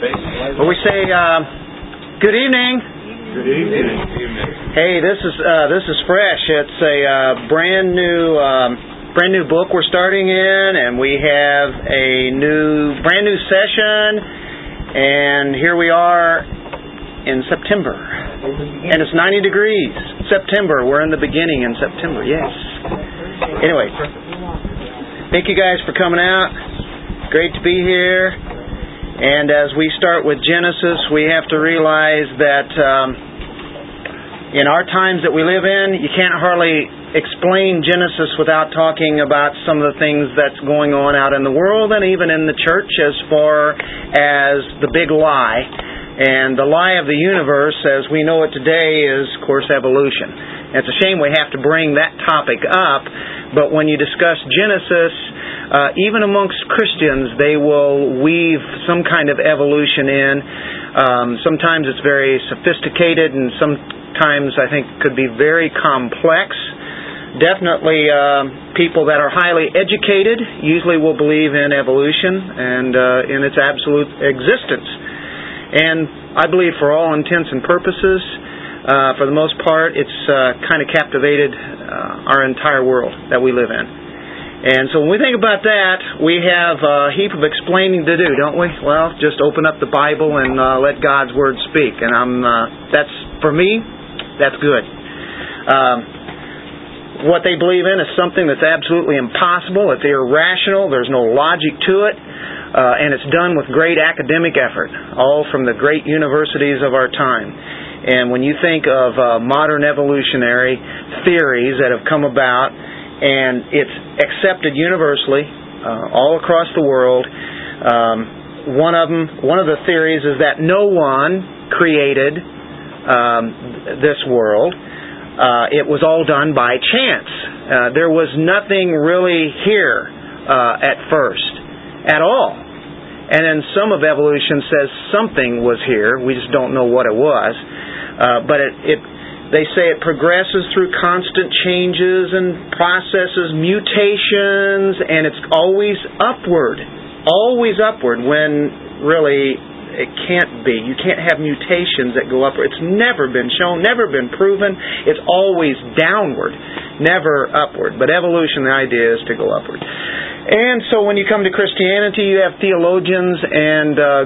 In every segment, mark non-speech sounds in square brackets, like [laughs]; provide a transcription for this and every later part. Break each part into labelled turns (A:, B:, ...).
A: Well, we say uh, good evening.
B: Good evening.
A: Hey, this is uh, this is fresh. It's a uh, brand new um, brand new book we're starting in, and we have a new brand new session. And here we are in September, and it's 90 degrees. September. We're in the beginning in September. Yes. Anyway, thank you guys for coming out. Great to be here. And as we start with Genesis, we have to realize that um, in our times that we live in, you can't hardly explain Genesis without talking about some of the things that's going on out in the world and even in the church as far as the big lie. And the lie of the universe, as we know it today, is, of course, evolution. It's a shame we have to bring that topic up, but when you discuss Genesis, uh, even amongst Christians, they will weave some kind of evolution in. Um, sometimes it's very sophisticated, and sometimes I think could be very complex. Definitely, uh, people that are highly educated usually will believe in evolution and uh, in its absolute existence. And I believe, for all intents and purposes, uh, for the most part, it's uh, kind of captivated uh, our entire world that we live in. And so when we think about that, we have a heap of explaining to do, don't we? Well, just open up the Bible and uh, let God's Word speak. And I'm uh, that's for me, that's good. Um, what they believe in is something that's absolutely impossible. It's irrational. There's no logic to it. Uh, and it's done with great academic effort, all from the great universities of our time. And when you think of uh, modern evolutionary theories that have come about, and it's accepted universally uh, all across the world. Um, one of them, one of the theories is that no one created um, this world. Uh, it was all done by chance. Uh, there was nothing really here uh, at first, at all. And then some of evolution says something was here. We just don't know what it was. Uh, but it, it they say it progresses through constant changes and processes, mutations, and it's always upward. Always upward when really it can't be. You can't have mutations that go upward. It's never been shown, never been proven. It's always downward, never upward. But evolution, the idea is to go upward. And so when you come to Christianity, you have theologians and uh,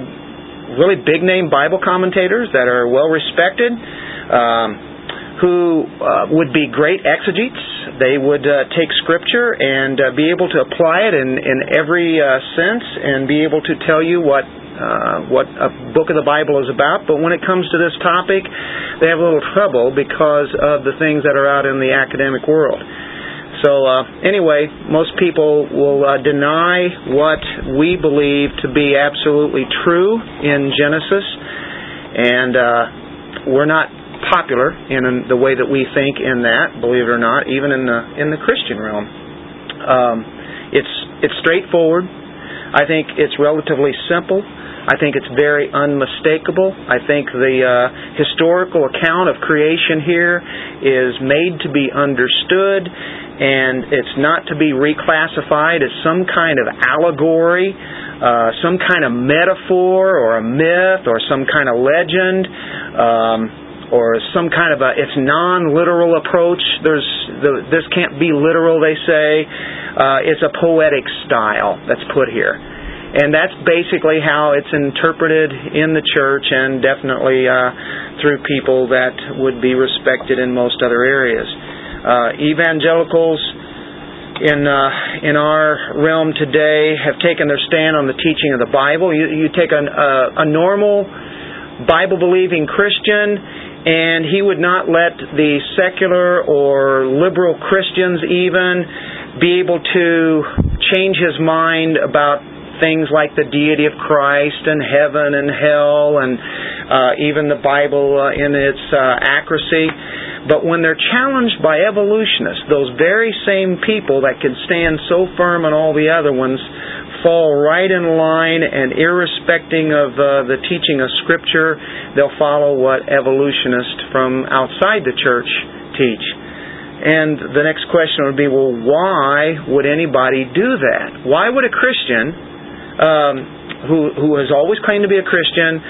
A: really big name Bible commentators that are well respected. Um, who uh, would be great exegetes. They would uh, take Scripture and uh, be able to apply it in, in every uh, sense and be able to tell you what uh, what a book of the Bible is about. But when it comes to this topic, they have a little trouble because of the things that are out in the academic world. So uh, anyway, most people will deny what we believe to be absolutely true in Genesis, and uh, we're not popular in the way that we think in that, believe it or not, even in the in the Christian realm. Um, it's it's straightforward. I think it's relatively simple. I think it's very unmistakable. I think the uh, historical account of creation here is made to be understood, and it's not to be reclassified as some kind of allegory, uh, some kind of metaphor or a myth or some kind of legend. Um, or some kind of a it's non-literal approach. There's the, this can't be literal. They say uh, it's a poetic style that's put here, and that's basically how it's interpreted in the church and definitely uh, through people that would be respected in most other areas. Uh, evangelicals in uh, in our realm today have taken their stand on the teaching of the Bible. You, you take a, a, a normal Bible believing Christian and he would not let the secular or liberal Christians even be able to change his mind about things like the deity of Christ and heaven and hell and uh, even the Bible uh, in its uh, accuracy. But when they're challenged by evolutionists, those very same people that can stand so firm on all the other ones, fall right in line and irrespecting of uh, the teaching of Scripture, they'll follow what evolutionists from outside the church teach. And the next question would be, well, why would anybody do that? Why would a Christian um, who, who has always claimed to be a Christian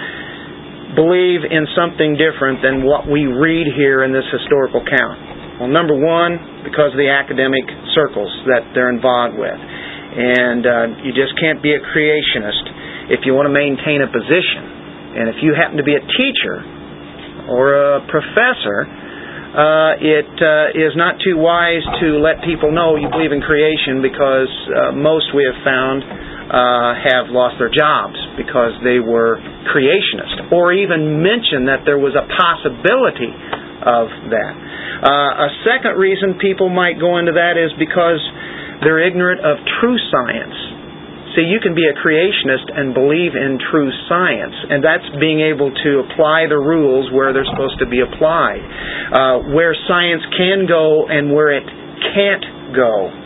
A: believe in something different than what we read here in this historical account? Well, number one, because of the academic circles that they're involved with. And uh, you just can't be a creationist if you want to maintain a position. And if you happen to be a teacher or a professor, uh, it uh, is not too wise to let people know you believe in creation because uh, most we have found uh, have lost their jobs because they were creationists, or even mention that there was a possibility of that. Uh, a second reason people might go into that is because they're ignorant of true science. See, you can be a creationist and believe in true science, and that's being able to apply the rules where they're supposed to be applied, uh, where science can go and where it can't go.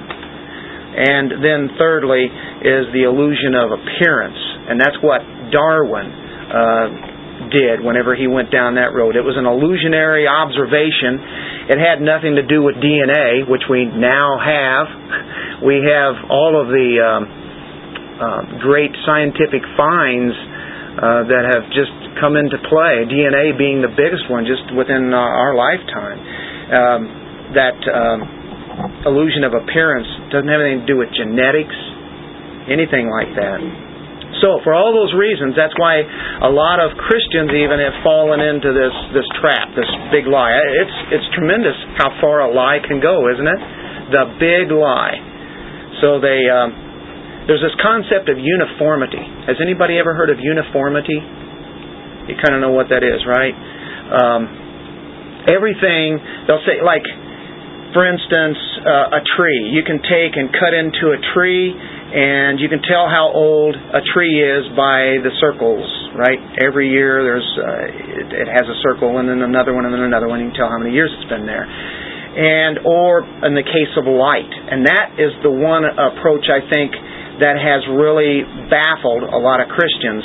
A: And then, thirdly, is the illusion of appearance, and that's what Darwin uh, did whenever he went down that road. It was an illusionary observation. It had nothing to do with DNA, which we now have. We have all of the um, uh, great scientific finds uh, that have just come into play, DNA being the biggest one just within uh, our lifetime. Um, that um, illusion of appearance doesn't have anything to do with genetics, anything like that. So, for all those reasons, that's why a lot of Christians even have fallen into this this trap, this big lie. It's it's tremendous how far a lie can go, isn't it? The big lie. So they um, there's this concept of uniformity. Has anybody ever heard of uniformity? You kind of know what that is, right? Um, everything, they'll say, like, for instance, uh, a tree. You can take and cut into a tree, and you can tell how old a tree is by the circles, right? Every year there's uh, it, it has a circle, and then another one, and then another one. You can tell how many years it's been there. And or in the case of light, and that is the one approach I think that has really baffled a lot of Christians.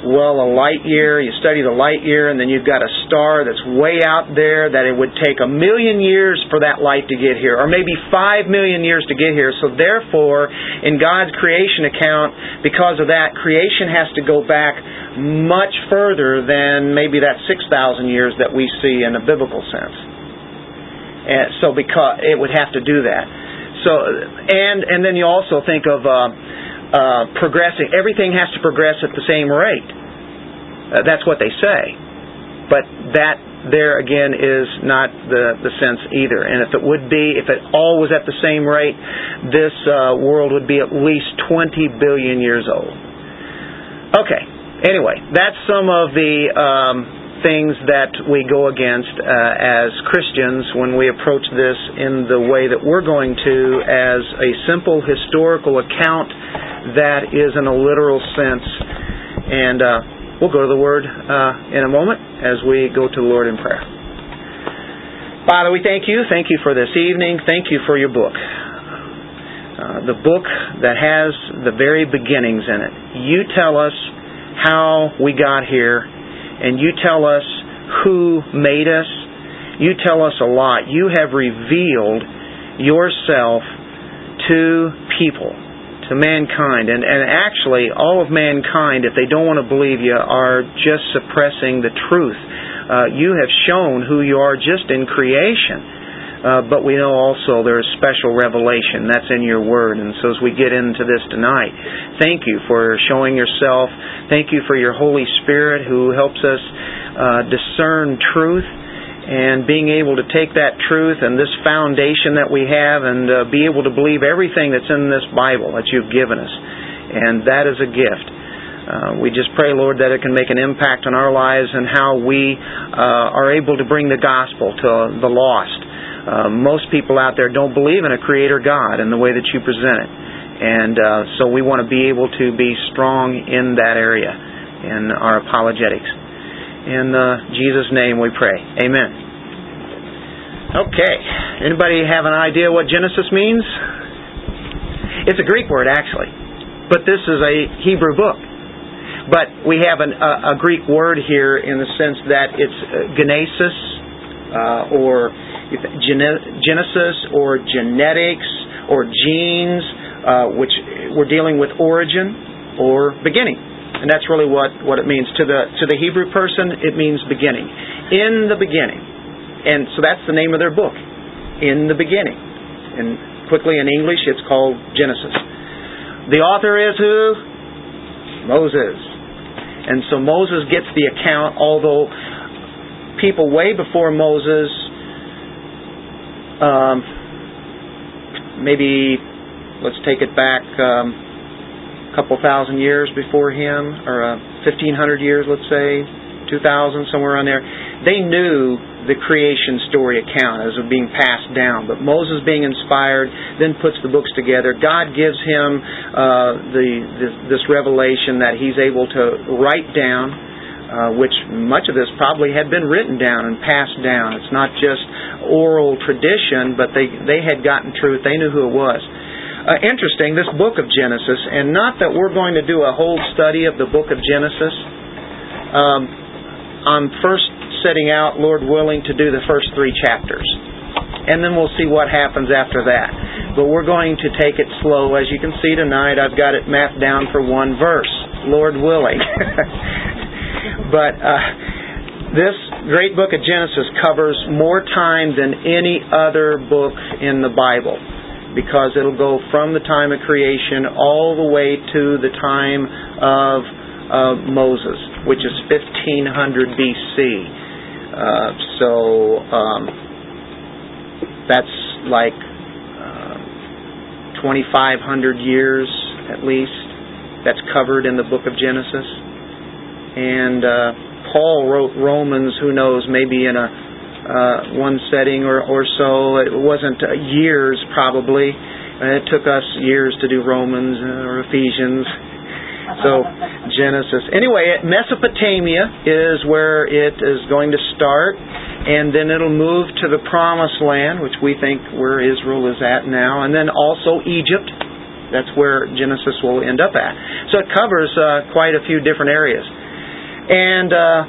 A: Well, a light year, you study the light year, and then you've got a star that's way out there that it would take a million years for that light to get here, or maybe five million years to get here. So, therefore, in God's creation account, because of that, creation has to go back much further than maybe that 6,000 years that we see in a biblical sense. And so, because it would have to do that. So, and and then you also think of uh, uh, progressing. Everything has to progress at the same rate. Uh, that's what they say, but that there again is not the the sense either. And if it would be, if it all was at the same rate, this uh, world would be at least 20 billion years old. Okay. Anyway, that's some of the. Um, things that we go against uh, as Christians when we approach this in the way that we're going to as a simple historical account that is in a literal sense. And uh, we'll go to the Word uh, in a moment as we go to the Lord in prayer. Father, we thank you. Thank you for this evening. Thank you for your book. Uh, the book that has the very beginnings in it. You tell us how we got here and you tell us who made us. You tell us a lot. You have revealed yourself to people, to mankind. And, and actually, all of mankind, if they don't want to believe you, are just suppressing the truth. Uh, you have shown who you are just in creation. Uh, but we know also there is special revelation that's in your word. And so as we get into this tonight, thank you for showing yourself. Thank you for your Holy Spirit who helps us uh, discern truth and being able to take that truth and this foundation that we have and uh, be able to believe everything that's in this Bible that you've given us. And that is a gift. Uh, we just pray, Lord, that it can make an impact on our lives and how we uh, are able to bring the gospel to the lost uh, most people out there don't believe in a creator God in the way that you present it. And uh, so we want to be able to be strong in that area in our apologetics. In uh, Jesus' name we pray. Amen. Okay. Anybody have an idea what Genesis means? It's a Greek word, actually. But this is a Hebrew book. But we have an, a, a, Greek word here in the sense that it's uh, genesis, uh, or Genesis or genetics or genes, uh, which we're dealing with origin or beginning. And that's really what, what it means. To the, to the Hebrew person, it means beginning. In the beginning. And so that's the name of their book. In the beginning. And quickly in English, it's called Genesis. The author is who? Moses. And so Moses gets the account, although people way before Moses, um, maybe let's take it back um, a couple thousand years before him, or uh, 1500 years, let's say, 2000, somewhere around there. They knew the creation story account as being passed down. But Moses, being inspired, then puts the books together. God gives him uh, the, the, this revelation that he's able to write down, uh, which much of this probably had been written down and passed down. It's not just oral tradition, but they they had gotten truth. They knew who it was. Uh, interesting, this book of Genesis, and not that we're going to do a whole study of the book of Genesis. Um, I'm first setting out, Lord willing, to do the first three chapters. And then we'll see what happens after that. But we're going to take it slow. As you can see tonight, I've got it mapped down for one verse, Lord willing. [laughs] but uh, this great book of Genesis covers more time than any other book in the Bible because it'll go from the time of creation all the way to the time of uh, Moses, which is 1500 BC. Uh, so um, that's like uh, 2,500 years at least. That's covered in the book of Genesis. And uh, Paul wrote Romans, who knows, maybe in a uh, one setting or, or so. It wasn't uh, years, probably. It took us years to do Romans uh, or Ephesians. So, Genesis. Anyway, Mesopotamia is where it is going to start, and then it'll move to the Promised Land, which we think where Israel is at now, and then also Egypt. That's where Genesis will end up at. So it covers uh, quite a few different areas. And uh,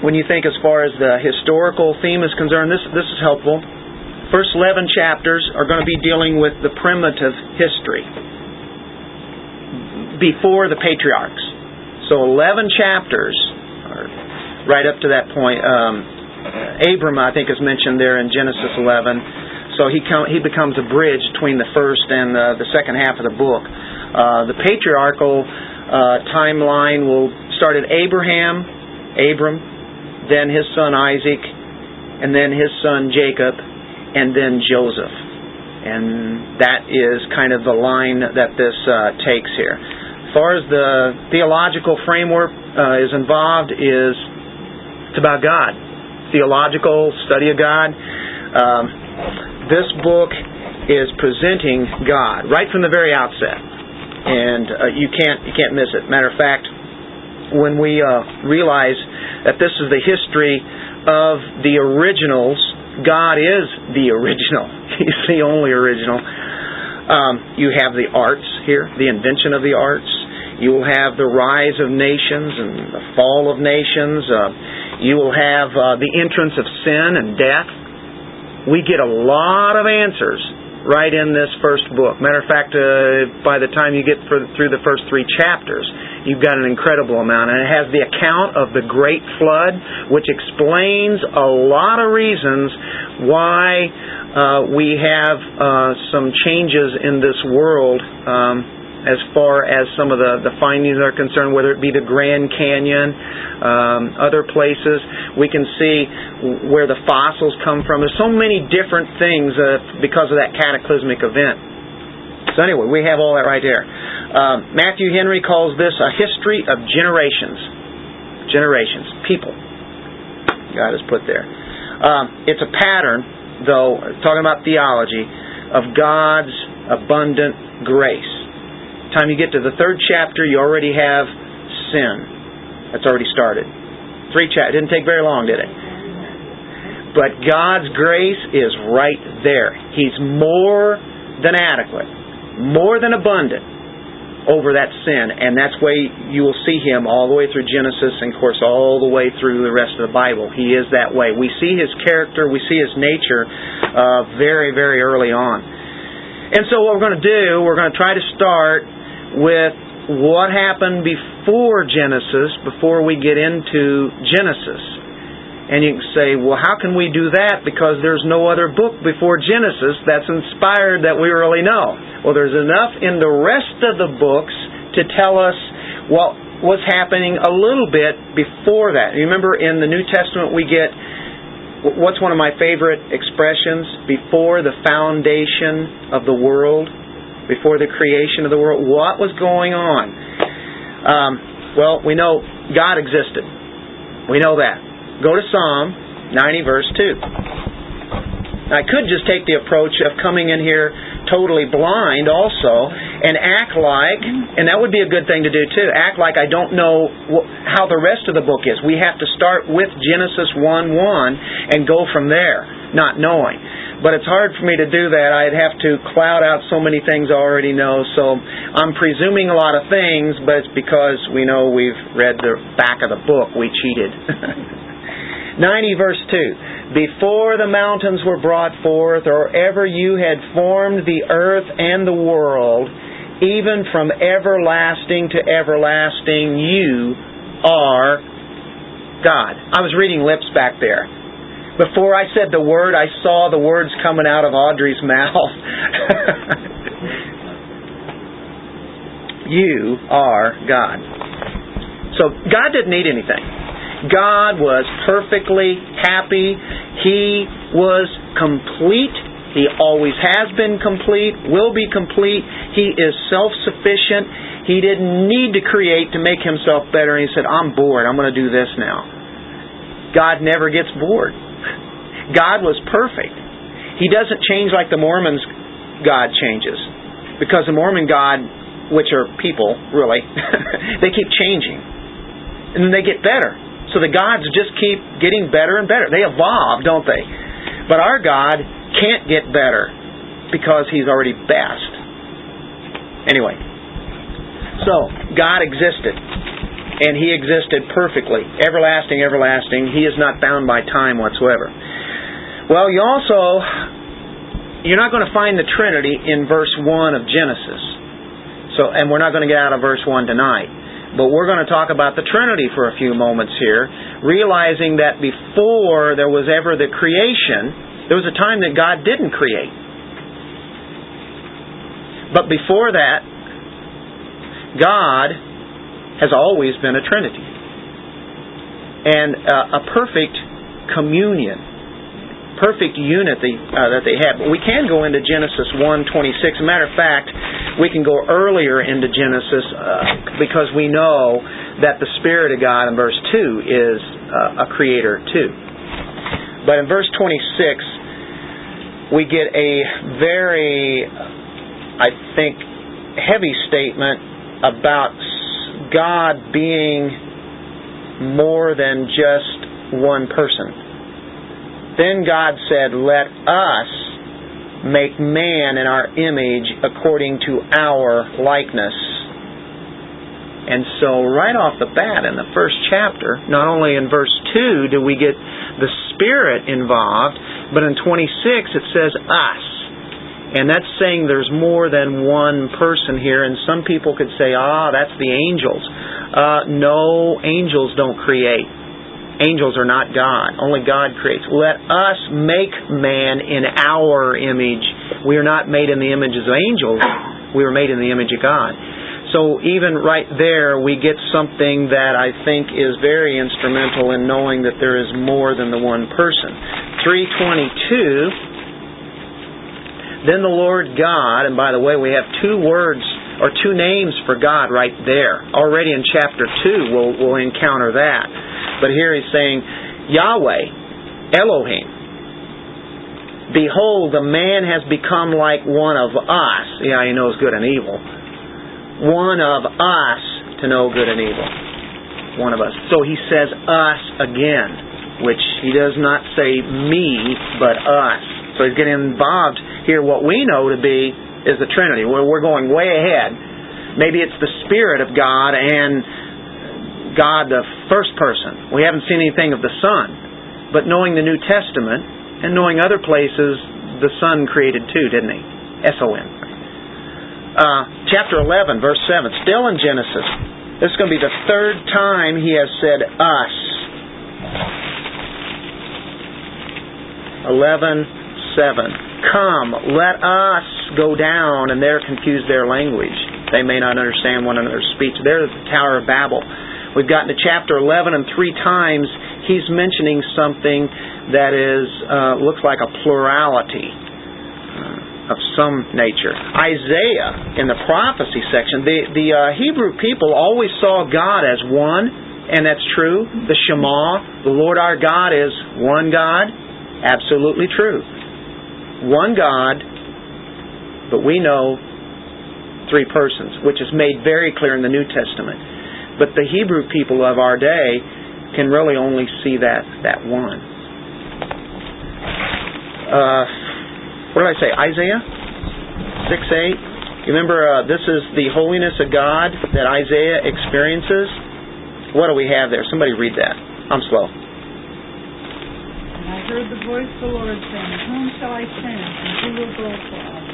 A: when you think as far as the historical theme is concerned, this, this is helpful. First 11 chapters are going to be dealing with the primitive history before the patriarchs. So 11 chapters, right up to that point. Um, Abram, I think, is mentioned there in Genesis 11. So he he becomes a bridge between the first and the, the second half of the book. Uh, the patriarchal uh, timeline will start at Abraham, Abram, then his son Isaac, and then his son Jacob, and then Joseph. And that is kind of the line that this uh, takes here. As far as the theological framework uh, is involved, is it's about God, theological study of God. Um, this book is presenting God right from the very outset, and uh, you can't you can't miss it. Matter of fact, when we uh, realize that this is the history of the originals. God is the original. [laughs] He's the only original. Um, you have the arts here, the invention of the arts. You will have the rise of nations and the fall of nations. Uh, you will have uh, the entrance of sin and death. We get a lot of answers right in this first book. Matter of fact, uh, by the time you get through the first three chapters, you've got an incredible amount. And it has the account of the Great Flood, which explains a lot of reasons why uh, we have uh, some changes in this world. Um, as far as some of the, the findings are concerned, whether it be the Grand Canyon, um, other places. We can see where the fossils come from. There's so many different things uh, because of that cataclysmic event. So anyway, we have all that right there. Um, Matthew Henry calls this a history of generations. Generations, people. God has put there. Um, it's a pattern, though, talking about theology, of God's abundant grace time you get to the third chapter, you already have sin. That's already started. Three chapters. Didn't take very long, did it? But God's grace is right there. He's more than adequate, more than abundant over that sin. And that's why you will see Him all the way through Genesis and, of course, all the way through the rest of the Bible. He is that way. We see His character, we see His nature uh, very, very early on. And so, what we're going to do, we're going to try to start with what happened before Genesis, before we get into Genesis. And you can say, well, how can we do that? Because there's no other book before Genesis that's inspired that we really know. Well, there's enough in the rest of the books to tell us what was happening a little bit before that. You remember in the New Testament we get what's one of my favorite expressions? Before the foundation of the world, before the creation of the world, what was going on? Um, well, we know God existed. We know that. Go to Psalm 90, verse 2. I could just take the approach of coming in here totally blind also and act like, and that would be a good thing to do too, act like I don't know how the rest of the book is. We have to start with Genesis 1 1 and go from there, not knowing. But it's hard for me to do that. I'd have to cloud out so many things I already know. So I'm presuming a lot of things, but it's because we know we've read the back of the book. We cheated. [laughs] 90 verse 2. Before the mountains were brought forth, or ever you had formed the earth and the world, even from everlasting to everlasting, you are God. I was reading lips back there. Before I said the word, I saw the words coming out of Audrey's mouth. [laughs] you are God. So God didn't need anything. God was perfectly happy. He was complete. He always has been complete, will be complete. He is self sufficient. He didn't need to create to make himself better. He said, I'm bored. I'm going to do this now. God never gets bored. God was perfect. He doesn't change like the Mormons' God changes. Because the Mormon God, which are people, really, [laughs] they keep changing. And they get better. So the gods just keep getting better and better. They evolve, don't they? But our God can't get better because He's already best. Anyway, so God existed, and He existed perfectly, everlasting, everlasting. He is not bound by time whatsoever. Well, you also you're not going to find the Trinity in verse one of Genesis. So, and we're not going to get out of verse one tonight. But we're going to talk about the Trinity for a few moments here, realizing that before there was ever the creation, there was a time that God didn't create. But before that, God has always been a Trinity. And uh, a perfect communion perfect unity uh, that they have. But we can go into Genesis 1:26. Matter of fact, we can go earlier into Genesis uh, because we know that the Spirit of God in verse 2 is uh, a creator too. But in verse 26, we get a very, I think, heavy statement about God being more than just one person. Then God said, Let us make man in our image according to our likeness. And so, right off the bat in the first chapter, not only in verse 2 do we get the Spirit involved, but in 26 it says us. And that's saying there's more than one person here, and some people could say, ah, that's the angels. Uh, no, angels don't create. Angels are not God. Only God creates. Let us make man in our image. We are not made in the image of angels. We were made in the image of God. So even right there, we get something that I think is very instrumental in knowing that there is more than the one person. 322. Then the Lord God, and by the way, we have two words or two names for God right there. Already in chapter 2, we'll, we'll encounter that. But here he's saying, Yahweh, Elohim, Behold, the man has become like one of us. Yeah, he knows good and evil. One of us to know good and evil. One of us. So he says us again, which he does not say me, but us. So he's getting involved here. What we know to be is the Trinity. We're, we're going way ahead. Maybe it's the Spirit of God and God the first person. We haven't seen anything of the Son. But knowing the New Testament and knowing other places, the Son created too, didn't he? S-O-N. Uh, chapter 11, verse 7, still in Genesis. This is going to be the third time he has said us. 11, 7. Come, let us go down, and there confuse their language. They may not understand one another's speech. They're the Tower of Babel. We've gotten to chapter 11, and three times he's mentioning something that is uh, looks like a plurality uh, of some nature. Isaiah, in the prophecy section, the, the uh, Hebrew people always saw God as one, and that's true. The Shema, the Lord our God is one God, absolutely true. One God, but we know three persons, which is made very clear in the New Testament. But the Hebrew people of our day can really only see that that one. Uh, what did I say? Isaiah six eight. You remember uh, this is the holiness of God that Isaiah experiences. What do we have there? Somebody read that. I'm slow.
B: And I heard the voice of the Lord saying, Whom shall I send, and who will go for us?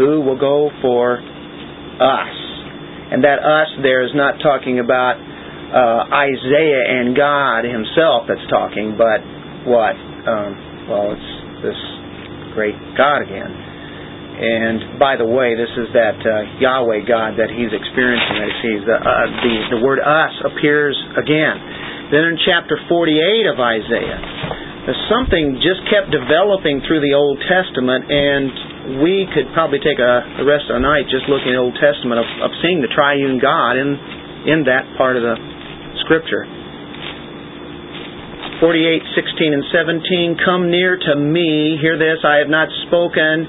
A: Who will go for us? And that us there is not talking about uh, Isaiah and God himself that's talking, but what? Um, well, it's this great God again. And by the way, this is that uh, Yahweh God that he's experiencing. I see the, uh, the the word us appears again. Then in chapter 48 of Isaiah, something just kept developing through the Old Testament, and we could probably take a, the rest of the night just looking at the Old Testament of, of seeing the triune God in, in that part of the Scripture. 48, 16, and 17, Come near to me, hear this, I have not spoken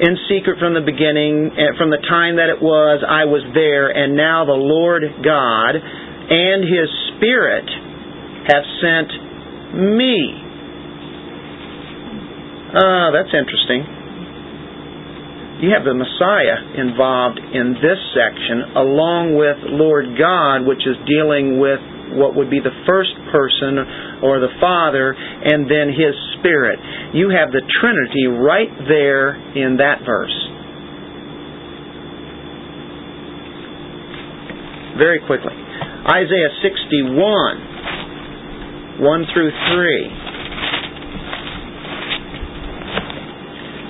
A: in secret from the beginning, eh, from the time that it was, I was there, and now the Lord God and His Spirit have sent me. Ah, that's interesting you have the Messiah involved in this section, along with Lord God, which is dealing with what would be the first person or the Father, and then His Spirit. You have the Trinity right there in that verse. Very quickly. Isaiah 61, 1 through 3.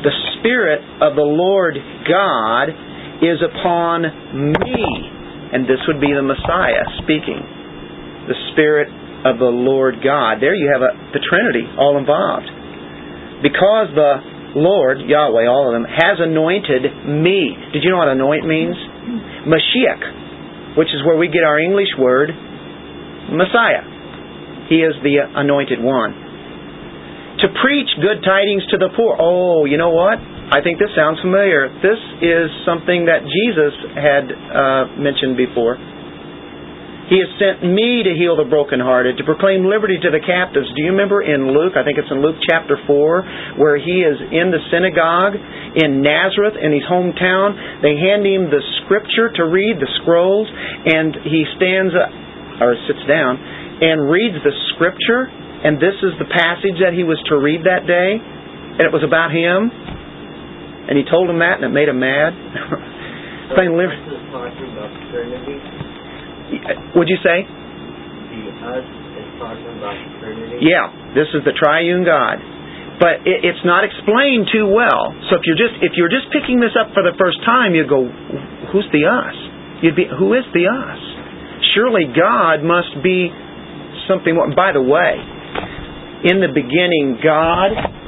A: the Spirit of the Lord God is upon me. And this would be the Messiah speaking. The Spirit of the Lord God. There you have a, the Trinity all involved. Because the Lord, Yahweh, all of them, has anointed me. Did you know what anoint means? Mashiach, which is where we get our English word Messiah. He is the anointed one to preach good tidings to the poor. Oh, you know what? I think this sounds familiar. This is something that Jesus had uh, mentioned before. He has sent me to heal the brokenhearted, to proclaim liberty to the captives. Do you remember in Luke, I think it's in Luke chapter 4, where he is in the synagogue in Nazareth, in his hometown. They hand him the scripture to read, the scrolls, and he stands up, or sits down, and reads the scripture and this is the passage that he was to read that day, and it was about him, and he told him that, and it made him mad. [laughs] Would you say? Yeah, this is the triune God. But it, it's not explained too well. So if you're just if you're just picking this up for the first time, you go, "Who's the us?" You'd be, "Who is the us?" Surely God must be something. By the way, in the beginning, God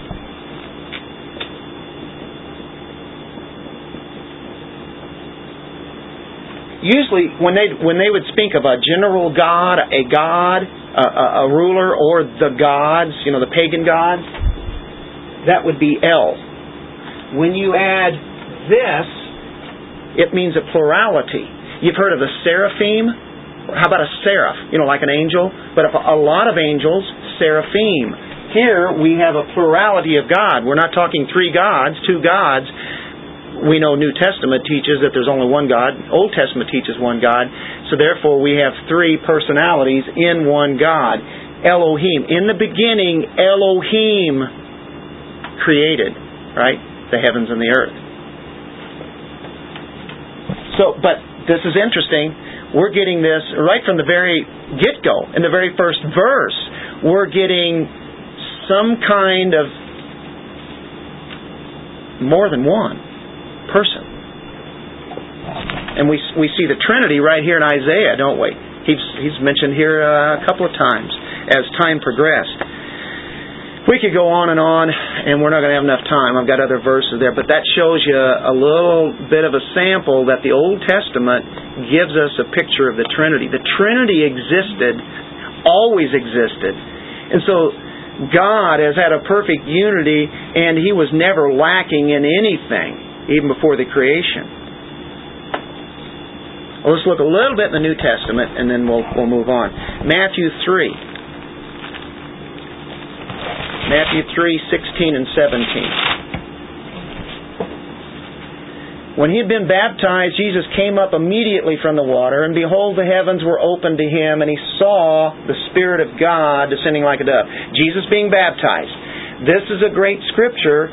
A: usually when they when they would speak of a general god, a god, a, a, ruler, or the gods, you know, the pagan gods, that would be El. When you add this, it means a plurality. You've heard of the seraphim. How about a seraph? You know, like an angel. But a lot of angels seraphim. Here we have a plurality of God. We're not talking three gods, two gods. We know New Testament teaches that there's only one God. Old Testament teaches one God. So therefore we have three personalities in one God. Elohim. In the beginning, Elohim created, right? The heavens and the earth. So, but this is interesting. We're getting this right from the very get go, in the very first verse. We're getting some kind of more than one person. And we, we see the Trinity right here in Isaiah, don't we? He's, he's mentioned here uh, a couple of times as time progressed. We could go on and on, and we're not going to have enough time. I've got other verses there, but that shows you a little bit of a sample that the Old Testament gives us a picture of the Trinity. The Trinity existed, always existed. And so God has had a perfect unity, and He was never lacking in anything, even before the creation. Well, let's look a little bit in the New Testament, and then we'll, we'll move on. Matthew 3. Matthew 3, 16 and 17. When he had been baptized, Jesus came up immediately from the water, and behold, the heavens were opened to him, and he saw the Spirit of God descending like a dove. Jesus being baptized. This is a great scripture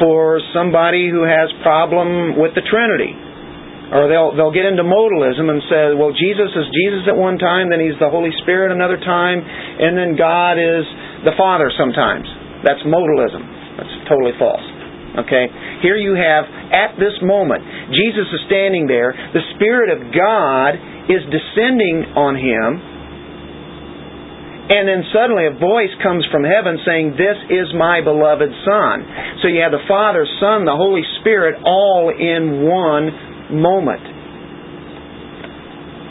A: for somebody who has problem with the Trinity. Or they'll they'll get into modalism and say, well, Jesus is Jesus at one time, then he's the Holy Spirit another time, and then God is the Father sometimes. That's modalism. That's totally false. Okay? Here you have, at this moment, Jesus is standing there. The Spirit of God is descending on him. And then suddenly a voice comes from heaven saying, This is my beloved Son. So you have the Father, Son, the Holy Spirit all in one moment.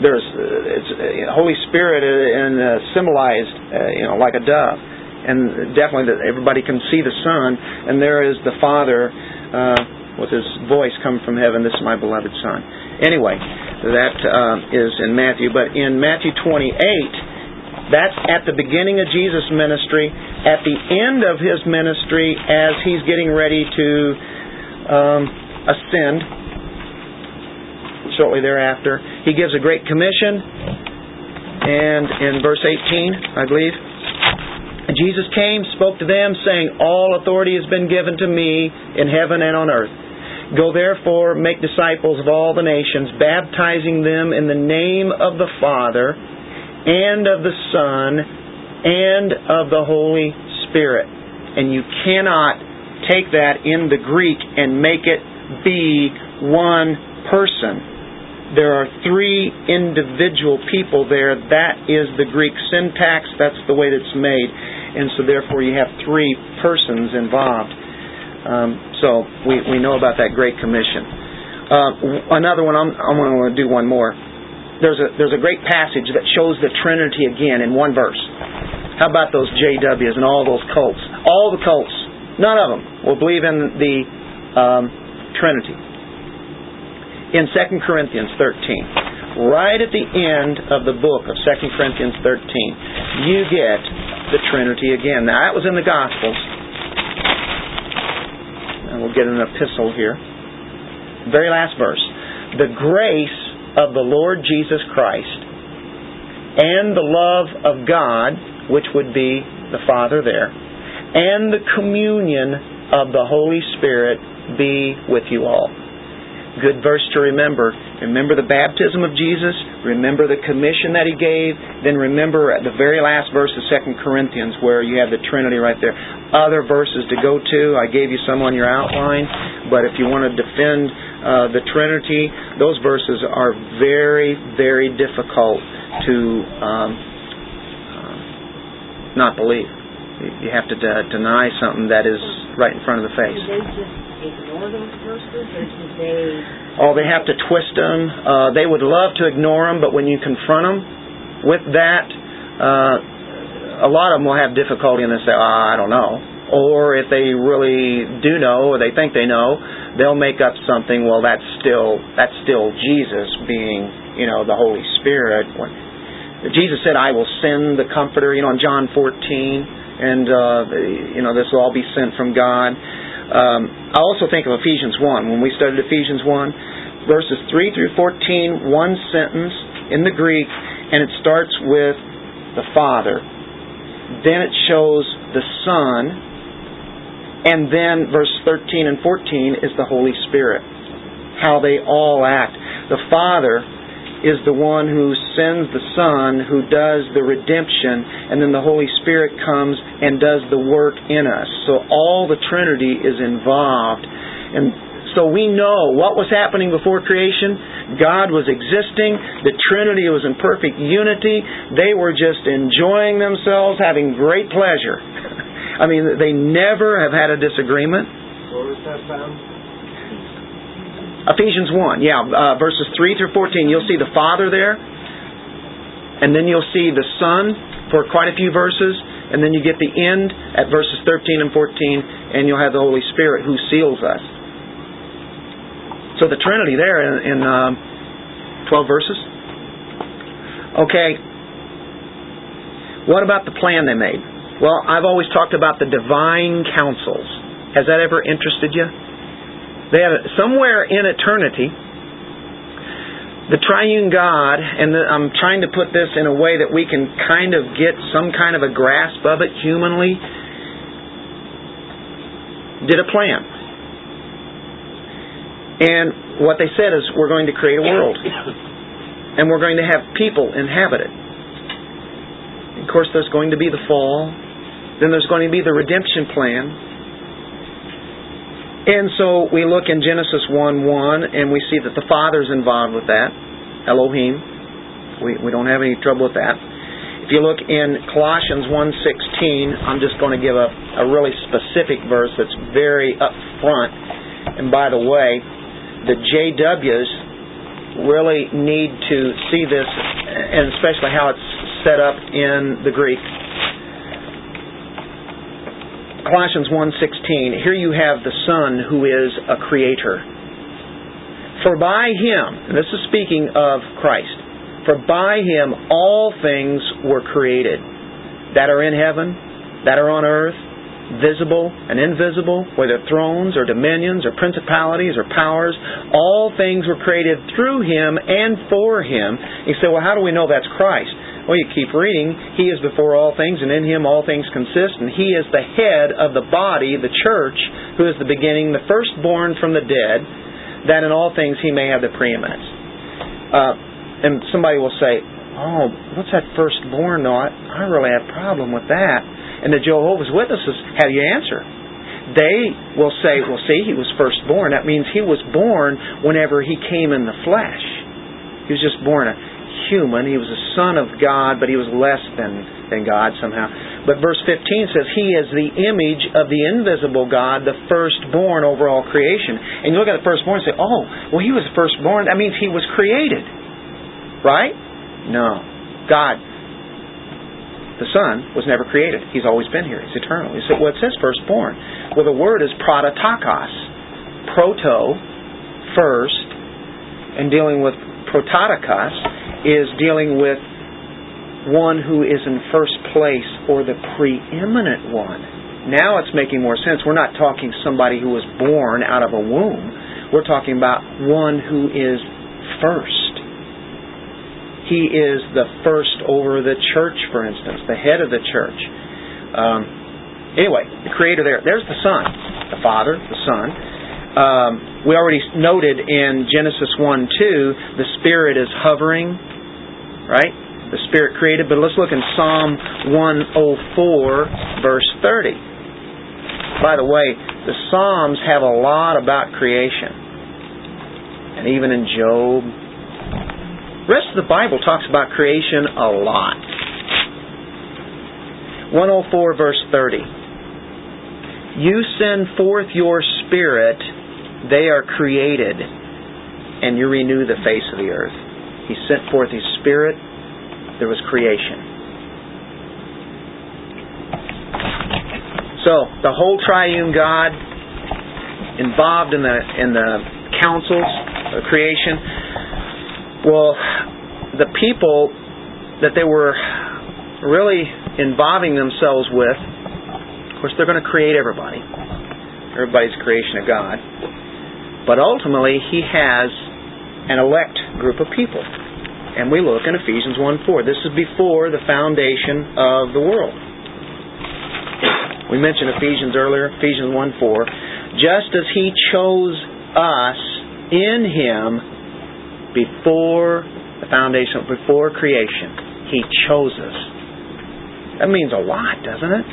A: There's uh, it's, uh, Holy Spirit and uh, symbolized, uh, you know, like a dove and definitely that everybody can see the Son, and there is the Father uh, with His voice come from heaven. This is my beloved Son. Anyway, that uh, is in Matthew, but in Matthew 28, that's at the beginning of Jesus' ministry. At the end of his ministry, as he's getting ready to um, ascend, shortly thereafter, he gives a great commission. And in verse 18, I believe, and Jesus came, spoke to them, saying, All authority has been given to me in heaven and on earth. Go therefore, make disciples of all the nations, baptizing them in the name of the Father, and of the Son, and of the Holy Spirit. And you cannot take that in the Greek and make it be one person. There are three individual people there. That is the Greek syntax. That's the way that's made and so therefore you have three persons involved. Um, so we, we know about that Great Commission. Uh, another one, I'm, I'm going to do one more. There's a, there's a great passage that shows the Trinity again in one verse. How about those JWs and all those cults? All the cults, none of them will believe in the um, Trinity. In 2 Corinthians 13, right at the end of the book of 2 Corinthians 13, you get the Trinity again. Now, that was in the Gospels. And we'll get an epistle here. Very last verse. The grace of the Lord Jesus Christ and the love of God, which would be the Father there, and the communion of the Holy Spirit be with you all. Good verse to remember. Remember the baptism of Jesus. Remember the commission that he gave. Then remember the very last verse of 2 Corinthians where you have the Trinity right there. Other verses to go to. I gave you some on your outline. But if you want to defend uh, the Trinity, those verses are very, very difficult to um, uh, not believe. You have to de- deny something that is right in front of the face
C: ignore those verses, or do they?
A: Oh, they have to twist them. Uh, they would love to ignore them, but when you confront them with that, uh, a lot of them will have difficulty and they say, oh, I don't know. Or if they really do know, or they think they know, they'll make up something. Well, that's still that's still Jesus being, you know, the Holy Spirit. Jesus said, "I will send the Comforter," you know, in John 14, and uh, you know, this will all be sent from God. Um, I also think of Ephesians 1. When we studied Ephesians 1, verses 3 through 14, one sentence in the Greek, and it starts with the Father. Then it shows the Son, and then verse 13 and 14 is the Holy Spirit. How they all act. the Father is the one who sends the Son who does the redemption, and then the Holy Spirit comes and does the work in us. So all the Trinity is involved. And so we know what was happening before creation. God was existing. The Trinity was in perfect unity. They were just enjoying themselves, having great pleasure. [laughs] I mean, they never have had a disagreement.
D: Where was that found?
A: Ephesians 1, yeah, uh, verses 3 through 14. You'll see the Father there, and then you'll see the Son for quite a few verses, and then you get the end at verses 13 and 14, and you'll have the Holy Spirit who seals us. So the Trinity there in, in um, 12 verses. Okay. What about the plan they made? Well, I've always talked about the divine counsels. Has that ever interested you? They have somewhere in eternity, the triune God, and the, I'm trying to put this in a way that we can kind of get some kind of a grasp of it humanly, did a plan. And what they said is, we're going to create a world. And we're going to have people inhabit it. Of course, there's going to be the fall. Then there's going to be the redemption plan. And so we look in Genesis 1 1 and we see that the Father's involved with that. Elohim. We, we don't have any trouble with that. If you look in Colossians 1.16, I'm just going to give a, a really specific verse that's very up front. And by the way, the JWs really need to see this, and especially how it's set up in the Greek. Colossians 1:16 here you have the son who is a creator. For by him and this is speaking of Christ for by him all things were created that are in heaven that are on earth visible and invisible whether thrones or dominions or principalities or powers all things were created through him and for him you say well how do we know that's Christ well, you keep reading. He is before all things, and in him all things consist, and he is the head of the body, the church, who is the beginning, the firstborn from the dead, that in all things he may have the preeminence. Uh, and somebody will say, Oh, what's that firstborn? No, I, I really have a problem with that. And the Jehovah's Witnesses, how do you answer? They will say, Well, see, he was firstborn. That means he was born whenever he came in the flesh. He was just born a human. He was a son of God, but he was less than, than God somehow. But verse 15 says, He is the image of the invisible God, the firstborn over all creation. And you look at the firstborn and say, Oh, well, he was firstborn. That means he was created. Right? No. God, the Son, was never created. He's always been here. He's eternal. He said, well, it says firstborn. Well, the word is prototokos. Proto, first, and dealing with prototokos is dealing with one who is in first place or the preeminent one. Now it's making more sense. We're not talking somebody who was born out of a womb. We're talking about one who is first. He is the first over the church, for instance, the head of the church. Um, anyway, the creator there. There's the Son, the Father, the Son. Um, we already noted in Genesis 1 2, the Spirit is hovering right? The Spirit created. But let's look in Psalm 104, verse 30. By the way, the Psalms have a lot about creation. And even in Job. Rest of the Bible talks about creation a lot. 104, verse 30. You send forth your Spirit, they are created, and you renew the face of the earth. He sent forth His Spirit. There was creation. So the whole triune God involved in the in the counsels of creation. Well, the people that they were really involving themselves with, of course, they're going to create everybody. Everybody's creation of God. But ultimately, He has an elect group of people. And we look in Ephesians 1 4. This is before the foundation of the world. We mentioned Ephesians earlier, Ephesians 1 4. Just as He chose us in Him before the foundation, before creation, He chose us. That means a lot, doesn't it?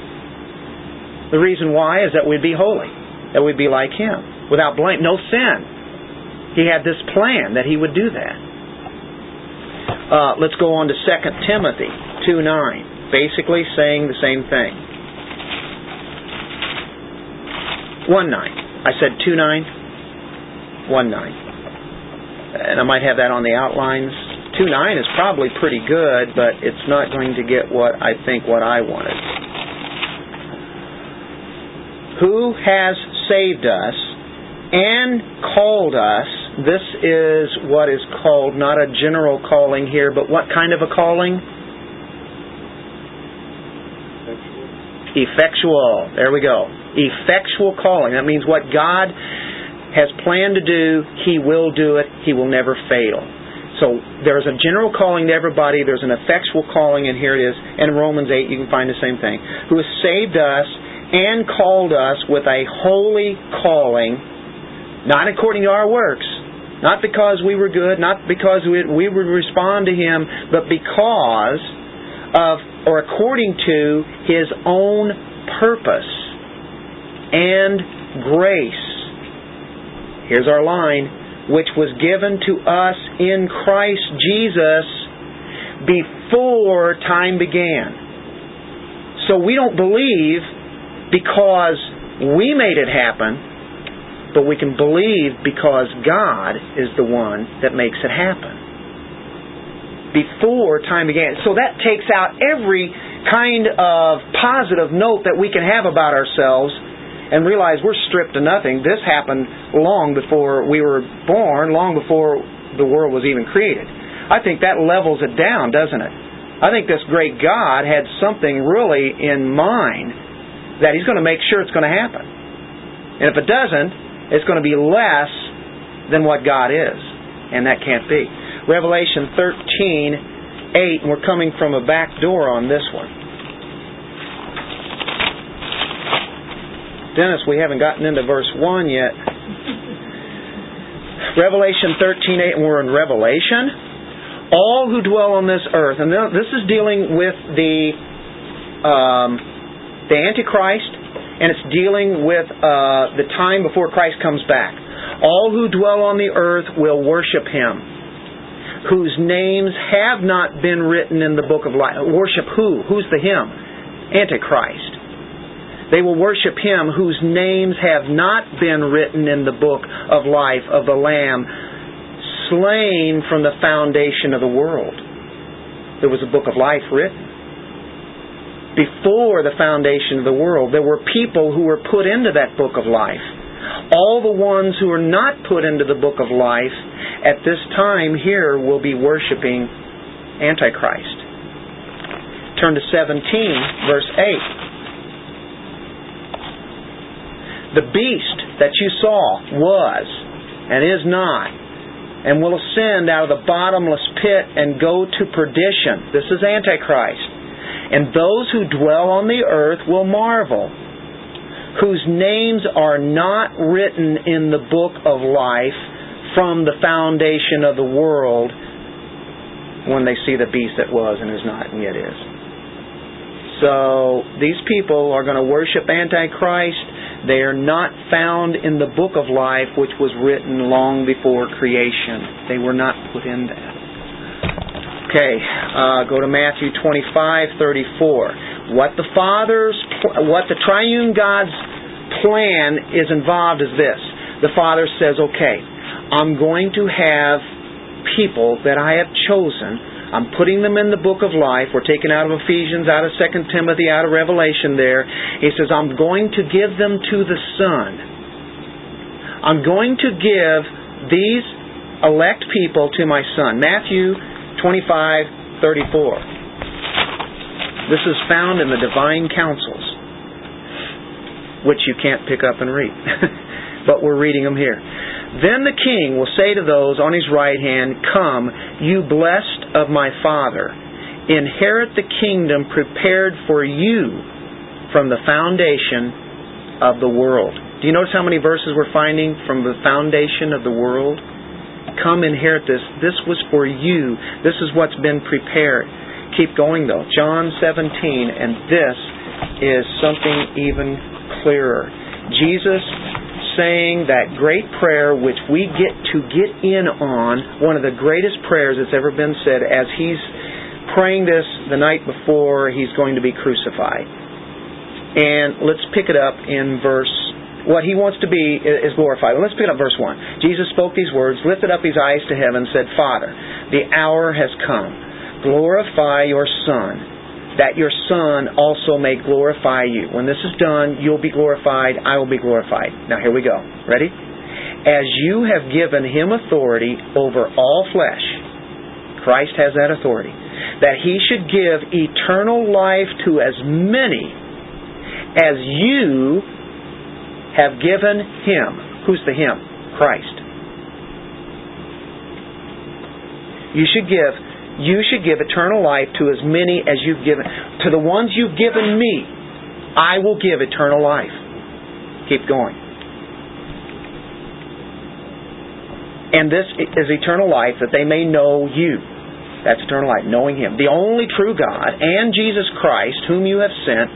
A: The reason why is that we'd be holy, that we'd be like Him, without blame, no sin. He had this plan that He would do that. Uh, let's go on to 2 Timothy 2 9, basically saying the same thing. 1 9. I said 2 9, 1 9 and I might have that on the outlines. 2.9 is probably pretty good, but it's not going to get what I think what I wanted. Who has saved us and called us? This is what is called not a general calling here, but what kind of a calling? Effectual. There we go. Effectual calling. That means what God has planned to do, He will do it. He will never fail. So there's a general calling to everybody. There's an effectual calling, and here it is. And in Romans 8, you can find the same thing. Who has saved us and called us with a holy calling, not according to our works, not because we were good, not because we, we would respond to Him, but because of, or according to His own purpose and grace Here's our line, which was given to us in Christ Jesus before time began. So we don't believe because we made it happen, but we can believe because God is the one that makes it happen. Before time began. So that takes out every kind of positive note that we can have about ourselves and realize we're stripped to nothing. This happened long before we were born, long before the world was even created. I think that levels it down, doesn't it? I think this great God had something really in mind that He's going to make sure it's going to happen. And if it doesn't, it's going to be less than what God is. And that can't be. Revelation 13, 8, and we're coming from a back door on this one. Dennis, we haven't gotten into verse 1 yet. Revelation 13:8, and we're in Revelation. All who dwell on this earth, and this is dealing with the um, the Antichrist, and it's dealing with uh, the time before Christ comes back. All who dwell on the earth will worship Him, whose names have not been written in the book of life. Worship who? Who's the Him? Antichrist. They will worship him whose names have not been written in the book of life of the Lamb, slain from the foundation of the world. There was a book of life written. Before the foundation of the world, there were people who were put into that book of life. All the ones who are not put into the book of life at this time here will be worshiping Antichrist. Turn to 17, verse 8. The beast that you saw was and is not, and will ascend out of the bottomless pit and go to perdition. This is Antichrist. And those who dwell on the earth will marvel, whose names are not written in the book of life from the foundation of the world when they see the beast that was and is not and yet is. So these people are going to worship Antichrist they are not found in the book of life which was written long before creation. They were not put in that. Okay, uh, go to Matthew 25, 34. What the Father's, what the triune God's plan is involved is this. The Father says, okay, I'm going to have people that I have chosen I'm putting them in the book of life. We're taken out of Ephesians, out of 2 Timothy, out of Revelation there. He says, I'm going to give them to the Son. I'm going to give these elect people to my Son. Matthew 25, 34. This is found in the divine counsels, which you can't pick up and read. [laughs] but we're reading them here. Then the king will say to those on his right hand, Come, you blessed of my Father, inherit the kingdom prepared for you from the foundation of the world. Do you notice how many verses we're finding from the foundation of the world? come inherit this. This was for you. This is what's been prepared. Keep going though. John 17, and this is something even clearer. Jesus saying that great prayer which we get to get in on, one of the greatest prayers that's ever been said as he's praying this the night before he's going to be crucified. And let's pick it up in verse what he wants to be is glorified. Let's pick it up verse 1. Jesus spoke these words, lifted up his eyes to heaven, said, Father, the hour has come. Glorify your Son, that your Son also may glorify you. When this is done, you'll be glorified, I will be glorified. Now here we go. Ready? As you have given him authority over all flesh, Christ has that authority, that he should give eternal life to as many as you have given him. Who's the him? Christ. You should give you should give eternal life to as many as you've given to the ones you've given me. I will give eternal life. Keep going. And this is eternal life that they may know you. That's eternal life, knowing Him, the only true God, and Jesus Christ, whom you have sent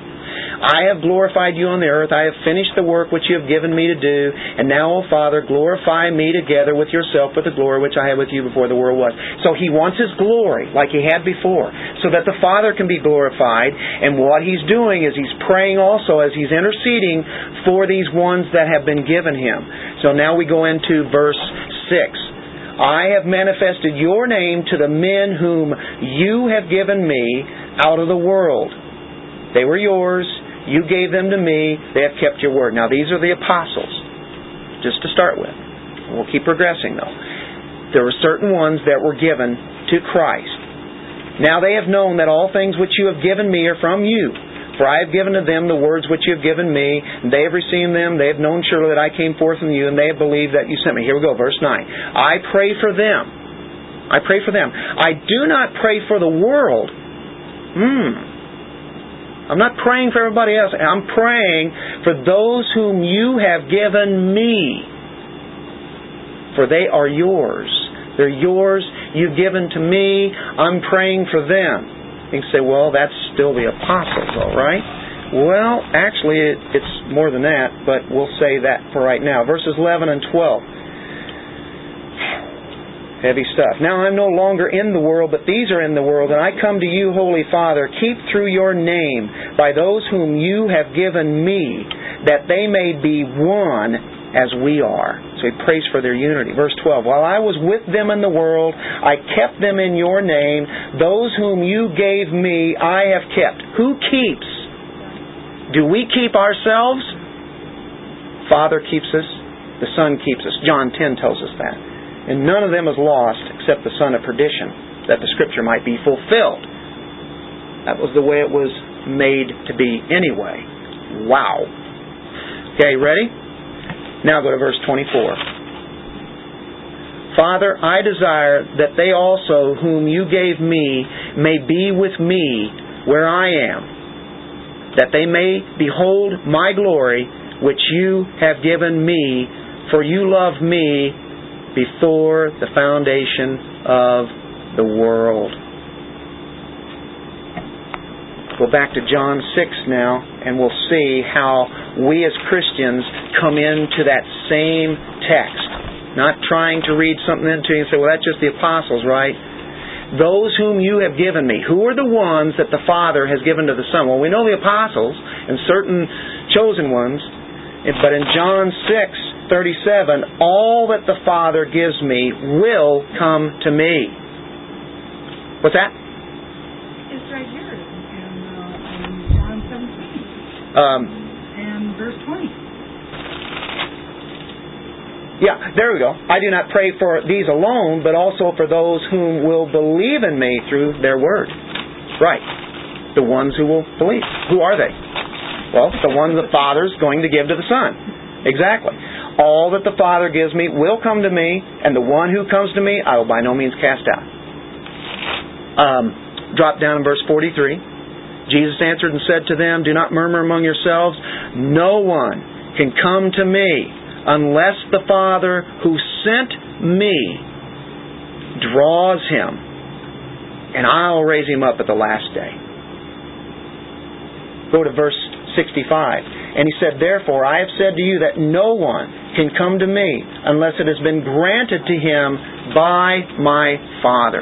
A: I have glorified you on the earth. I have finished the work which you have given me to do. And now, O Father, glorify me together with yourself with the glory which I had with you before the world was. So he wants his glory like he had before, so that the Father can be glorified. And what he's doing is he's praying also as he's interceding for these ones that have been given him. So now we go into verse 6. I have manifested your name to the men whom you have given me out of the world. They were yours. You gave them to me. They have kept your word. Now, these are the apostles, just to start with. We'll keep progressing, though. There were certain ones that were given to Christ. Now they have known that all things which you have given me are from you. For I have given to them the words which you have given me, and they have received them. They have known surely that I came forth from you, and they have believed that you sent me. Here we go, verse 9. I pray for them. I pray for them. I do not pray for the world. Hmm. I'm not praying for everybody else. I'm praying for those whom you have given me. For they are yours. They're yours. You've given to me. I'm praying for them. You can say, well, that's still the apostles, all right? Well, actually, it's more than that, but we'll say that for right now. Verses 11 and 12 heavy stuff. Now I'm no longer in the world, but these are in the world, and I come to you, Holy Father. Keep through your name by those whom you have given me, that they may be one as we are. So he prays for their unity. Verse 12 While I was with them in the world, I kept them in your name. Those whom you gave me, I have kept. Who keeps? Do we keep ourselves? Father keeps us. The Son keeps us. John 10 tells us that and none of them is lost except the son of perdition, that the scripture might be fulfilled. That was the way it was made to be anyway. Wow. Okay, ready? Now go to verse 24. Father, I desire that they also, whom you gave me, may be with me where I am, that they may behold my glory, which you have given me, for you love me before the foundation of the world. Go back to John 6 now, and we'll see how we as Christians come into that same text. Not trying to read something into it and say, well, that's just the apostles, right? Those whom you have given me. Who are the ones that the Father has given to the Son? Well, we know the apostles and certain chosen ones, but in John 6, 37, all that the Father gives me will come to me. What's that?
B: It's right here in, uh, in John 17.
A: Um,
B: and verse 20.
A: Yeah, there we go. I do not pray for these alone, but also for those whom will believe in me through their word. Right. The ones who will believe. Who are they? Well, the ones the Father's going to give to the Son. Exactly. All that the Father gives me will come to me, and the one who comes to me I will by no means cast out. Um, drop down in verse 43. Jesus answered and said to them, Do not murmur among yourselves. No one can come to me unless the Father who sent me draws him, and I'll raise him up at the last day. Go to verse 65. And he said, Therefore, I have said to you that no one can come to me unless it has been granted to him by my Father.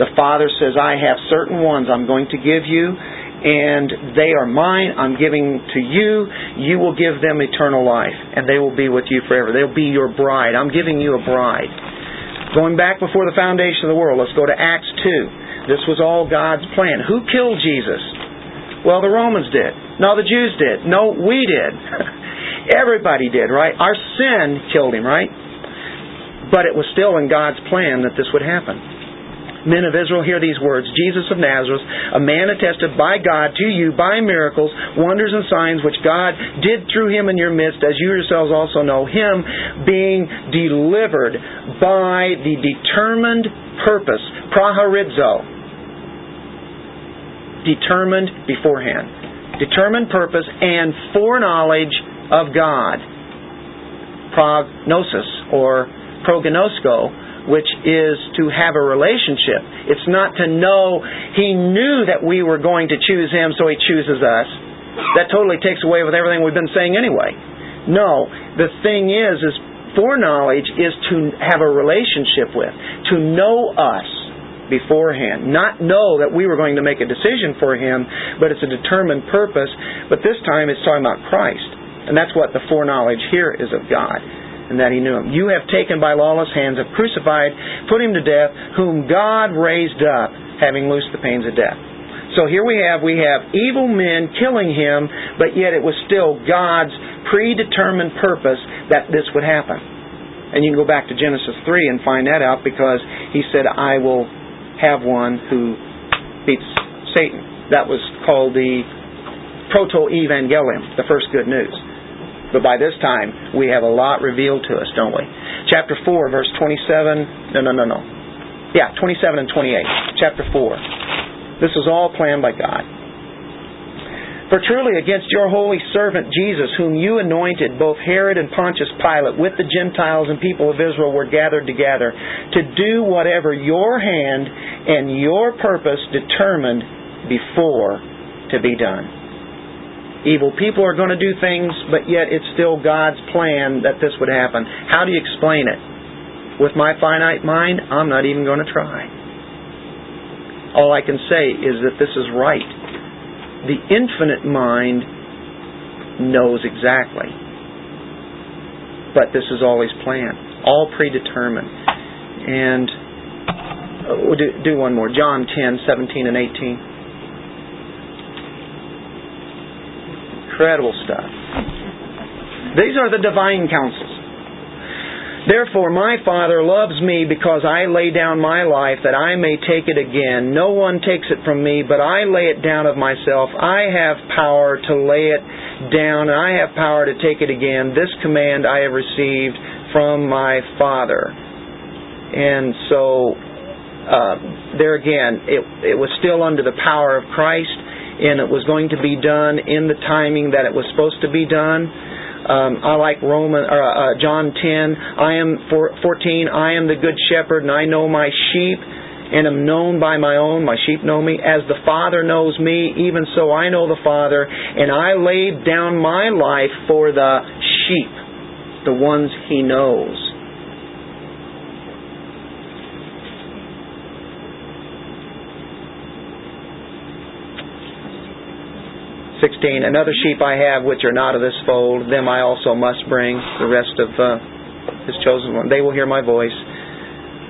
A: The Father says, I have certain ones I'm going to give you, and they are mine. I'm giving to you. You will give them eternal life, and they will be with you forever. They'll be your bride. I'm giving you a bride. Going back before the foundation of the world, let's go to Acts 2. This was all God's plan. Who killed Jesus? Well, the Romans did. No, the Jews did. No, we did. [laughs] Everybody did, right? Our sin killed him, right? But it was still in God's plan that this would happen. Men of Israel, hear these words Jesus of Nazareth, a man attested by God to you by miracles, wonders, and signs which God did through him in your midst, as you yourselves also know, him being delivered by the determined purpose, praharizo, determined beforehand, determined purpose, and foreknowledge of God, prognosis or prognosko, which is to have a relationship. It's not to know He knew that we were going to choose Him, so He chooses us. That totally takes away with everything we've been saying anyway. No, the thing is, is foreknowledge is to have a relationship with, to know us beforehand. Not know that we were going to make a decision for Him, but it's a determined purpose. But this time it's talking about Christ. And that's what the foreknowledge here is of God and that he knew him. You have taken by lawless hands, have crucified, put him to death, whom God raised up, having loosed the pains of death. So here we have we have evil men killing him, but yet it was still God's predetermined purpose that this would happen. And you can go back to Genesis 3 and find that out because he said, I will have one who beats Satan. That was called the proto-evangelium, the first good news. But by this time, we have a lot revealed to us, don't we? Chapter 4, verse 27. No, no, no, no. Yeah, 27 and 28. Chapter 4. This was all planned by God. For truly against your holy servant Jesus, whom you anointed, both Herod and Pontius Pilate, with the Gentiles and people of Israel, were gathered together to do whatever your hand and your purpose determined before to be done. Evil people are going to do things, but yet it's still God's plan that this would happen. How do you explain it? With my finite mind, I'm not even going to try. All I can say is that this is right. The infinite mind knows exactly. But this is always planned, all predetermined. And we'll do, do one more. John 10, 17 and 18. Incredible stuff. These are the divine counsels. Therefore, my Father loves me because I lay down my life that I may take it again. No one takes it from me, but I lay it down of myself. I have power to lay it down, and I have power to take it again. This command I have received from my Father. And so, uh, there again, it, it was still under the power of Christ and it was going to be done in the timing that it was supposed to be done. Um, I like Roman or uh, John 10. I am 14. I am the good shepherd, and I know my sheep, and am known by my own. My sheep know me, as the Father knows me. Even so, I know the Father, and I laid down my life for the sheep, the ones He knows. 16. Another sheep I have which are not of this fold, them I also must bring, the rest of uh, his chosen one. They will hear my voice.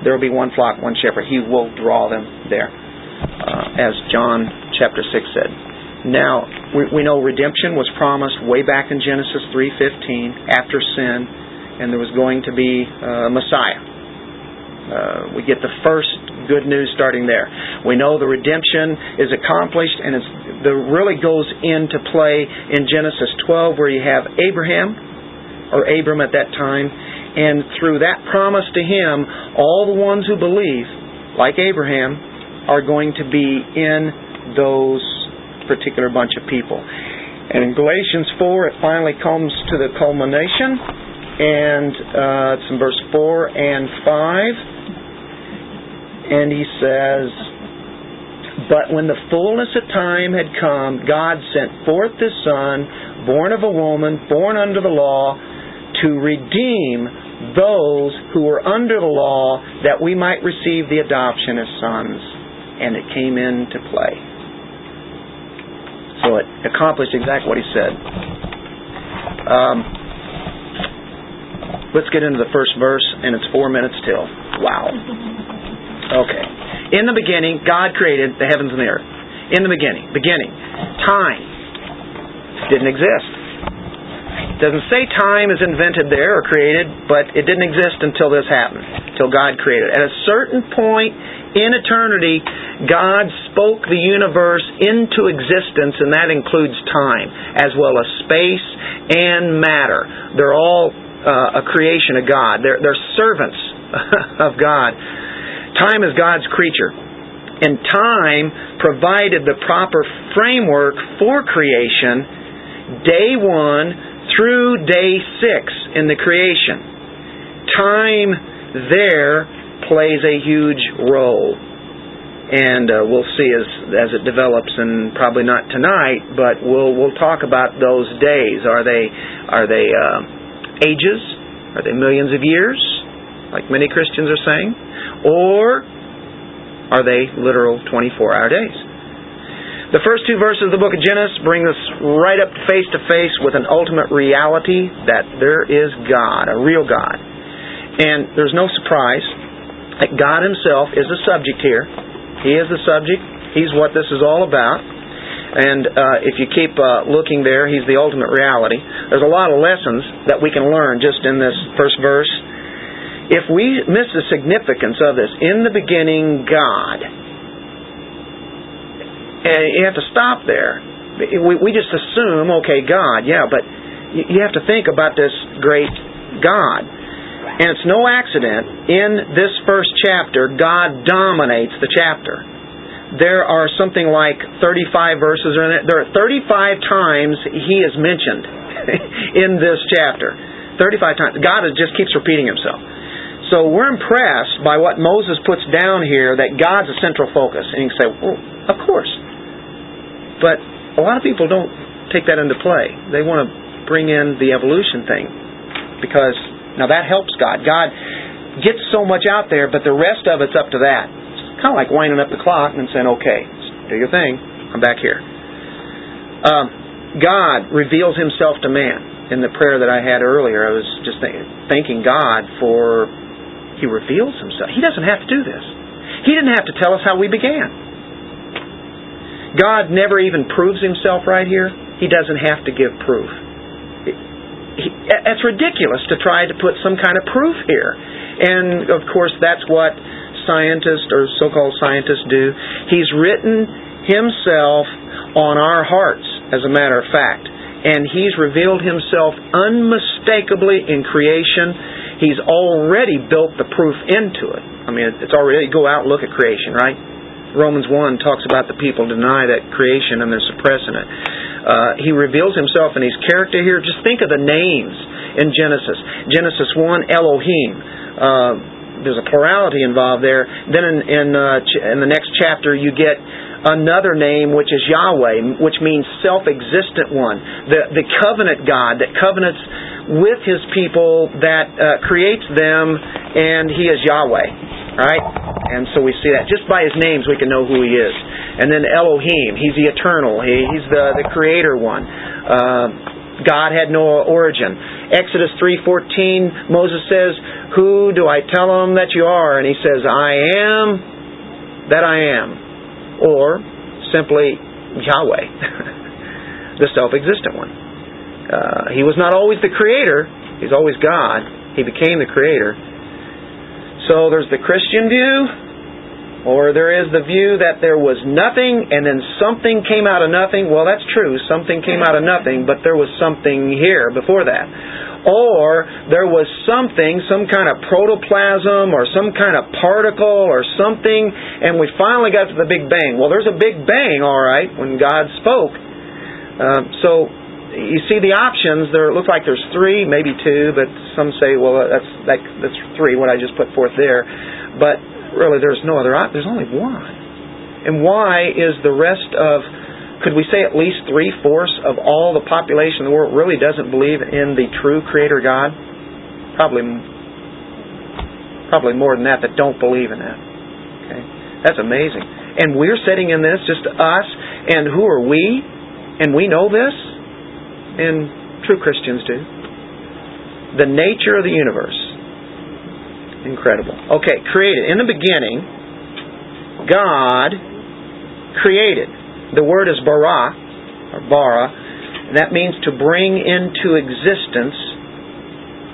A: There will be one flock, one shepherd. He will draw them there, uh, as John chapter 6 said. Now, we, we know redemption was promised way back in Genesis 3.15 after sin, and there was going to be uh, a Messiah. Uh, we get the first good news starting there. We know the redemption is accomplished, and it's, the really goes into play in Genesis 12, where you have Abraham, or Abram at that time, and through that promise to him, all the ones who believe, like Abraham, are going to be in those particular bunch of people. And in Galatians 4, it finally comes to the culmination, and uh, it's in verse 4 and 5. And he says, But when the fullness of time had come, God sent forth his Son, born of a woman, born under the law, to redeem those who were under the law, that we might receive the adoption as sons. And it came into play. So it accomplished exactly what he said. Um, let's get into the first verse, and it's four minutes till. Wow. Okay. In the beginning, God created the heavens and the earth. In the beginning. Beginning. Time didn't exist. It doesn't say time is invented there or created, but it didn't exist until this happened, until God created it. At a certain point in eternity, God spoke the universe into existence, and that includes time, as well as space and matter. They're all uh, a creation of God. They're, they're servants [laughs] of God. Time is God's creature. And time provided the proper framework for creation day one through day six in the creation. Time there plays a huge role. And uh, we'll see as as it develops, and probably not tonight, but we'll we'll talk about those days. Are they are they uh, ages? Are they millions of years, like many Christians are saying, or are they literal 24-hour days? The first two verses of the book of Genesis bring us right up face to face with an ultimate reality that there is God, a real God. And there's no surprise that God Himself is the subject here. He is the subject. He's what this is all about. And uh, if you keep uh, looking there, He's the ultimate reality. There's a lot of lessons that we can learn just in this first verse. If we miss the significance of this, in the beginning, God, and you have to stop there. We, just assume, okay, God, yeah, but you have to think about this great God. And it's no accident, in this first chapter, God dominates the chapter. There are something like 35 verses it. There are 35 times he is mentioned [laughs] in this chapter. 35 times. God just keeps repeating himself. So we're impressed by what Moses puts down here that God's a central focus. And you can say, well, of course. But a lot of people don't take that into play. They want to bring in the evolution thing because now that helps God. God gets so much out there, but the rest of it's up to that. It's kind of like winding up the clock and saying, okay, do your thing. I'm back here. Um, God reveals himself to man. In the prayer that I had earlier, I was just thanking God for he reveals himself. He doesn't have to do this. He didn't have to tell us how we began. God never even proves himself right here. He doesn't have to give proof. It's ridiculous to try to put some kind of proof here. And of course, that's what scientists or so called scientists do. He's written himself on our hearts, as a matter of fact. And he's revealed himself unmistakably in creation He's already built the proof into it. I mean, it's already, go out and look at creation, right? Romans 1 talks about the people deny that creation and they're suppressing it. Uh, he reveals himself in his character here. Just think of the names in Genesis. Genesis 1, Elohim. Uh, there's a plurality involved there. Then in in, uh, ch- in the next chapter, you get another name which is Yahweh, which means self-existent one, the the covenant God that covenants with His people, that uh, creates them, and He is Yahweh, right? And so we see that just by His names we can know who He is. And then Elohim, He's the eternal, he, He's the the Creator one. Uh, God had no origin. Exodus 3:14, Moses says, "Who do I tell them that you are?" And he says, "I am that I am." Or simply Yahweh, [laughs] the self-existent one. Uh, he was not always the creator. He's always God. He became the creator. So there's the Christian view, or there is the view that there was nothing and then something came out of nothing. Well, that's true. Something came out of nothing, but there was something here before that. Or there was something, some kind of protoplasm or some kind of particle or something, and we finally got to the Big Bang. Well, there's a Big Bang, all right, when God spoke. Uh, so you see the options. There look like there's three, maybe two, but some say, well, that's that, that's three. What I just put forth there, but really there's no other there's only one. And why is the rest of could we say at least three fourths of all the population of the world really doesn't believe in the true Creator God? Probably, probably more than that that don't believe in that. Okay, that's amazing. And we're sitting in this, just us, and who are we? And we know this, and true Christians do. The nature of the universe. Incredible. Okay, created. In the beginning, God created. The word is bara, or bara, that means to bring into existence.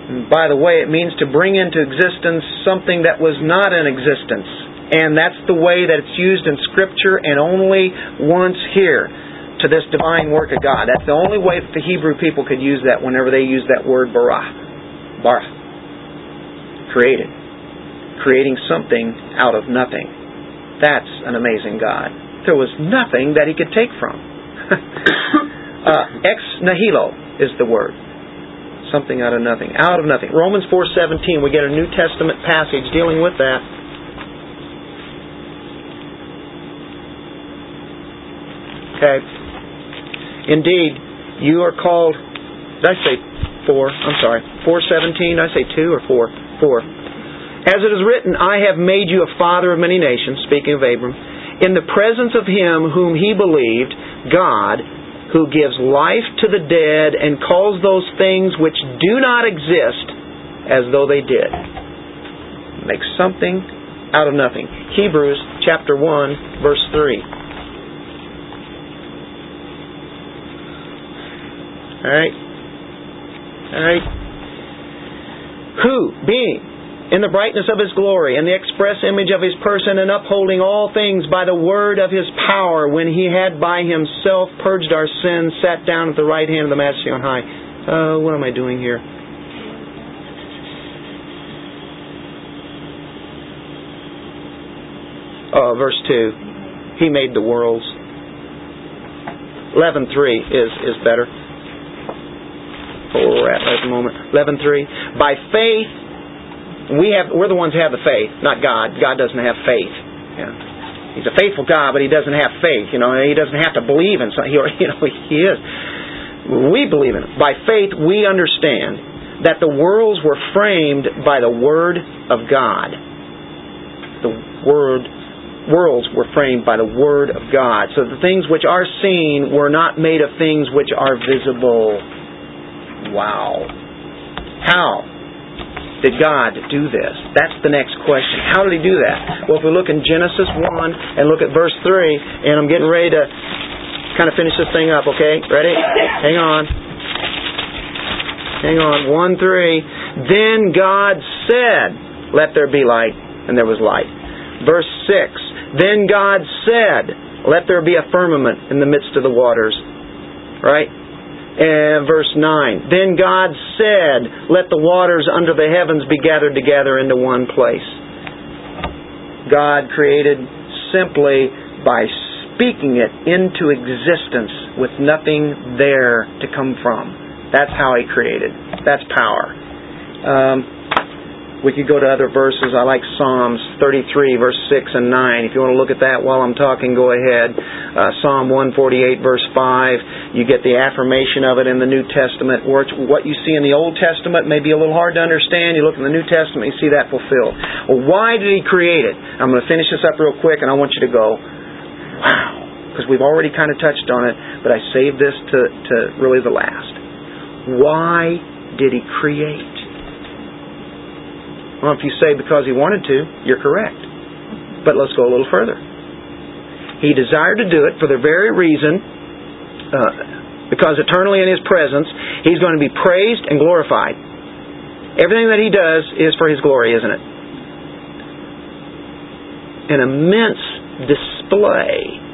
A: And by the way, it means to bring into existence something that was not in existence. And that's the way that it's used in Scripture and only once here to this divine work of God. That's the only way that the Hebrew people could use that whenever they use that word bara. Bara. Created. Creating something out of nothing. That's an amazing God. There was nothing that he could take from. [laughs] uh, ex nihilo is the word. Something out of nothing. Out of nothing. Romans 4.17, we get a New Testament passage dealing with that. Okay. Indeed, you are called. Did I say four? I'm sorry. Four seventeen. I say two or four? Four. As it is written, I have made you a father of many nations. Speaking of Abram, in the presence of him whom he believed, God, who gives life to the dead and calls those things which do not exist as though they did. Makes something out of nothing. Hebrews chapter one, verse three. Alright? Alright? Who, being in the brightness of his glory in the express image of his person and upholding all things by the word of his power, when he had by himself purged our sins, sat down at the right hand of the Majesty on high. Uh, what am I doing here? Oh, verse 2. He made the worlds. 11.3 is, is better where we're at at the moment. Eleven three. By faith, we have we're the ones who have the faith, not God. God doesn't have faith. Yeah. He's a faithful God, but he doesn't have faith. You know, he doesn't have to believe in something. [laughs] You know, he is. We believe in it. By faith, we understand that the worlds were framed by the word of God. The word worlds were framed by the word of God. So the things which are seen were not made of things which are visible. Wow. How did God do this? That's the next question. How did He do that? Well, if we look in Genesis 1 and look at verse 3, and I'm getting ready to kind of finish this thing up, okay? Ready? Hang on. Hang on. 1 3. Then God said, Let there be light, and there was light. Verse 6. Then God said, Let there be a firmament in the midst of the waters. Right? And verse 9. Then God said, Let the waters under the heavens be gathered together into one place. God created simply by speaking it into existence with nothing there to come from. That's how He created. That's power. Um, we could go to other verses. I like Psalms 33, verse 6 and 9. If you want to look at that while I'm talking, go ahead. Uh, Psalm 148, verse 5. You get the affirmation of it in the New Testament. What you see in the Old Testament may be a little hard to understand. You look in the New Testament, you see that fulfilled. Well, why did He create it? I'm going to finish this up real quick, and I want you to go, wow. Because we've already kind of touched on it, but I saved this to, to really the last. Why did He create? Well, if you say because he wanted to, you're correct. But let's go a little further. He desired to do it for the very reason, uh, because eternally in his presence, he's going to be praised and glorified. Everything that he does is for his glory, isn't it? An immense display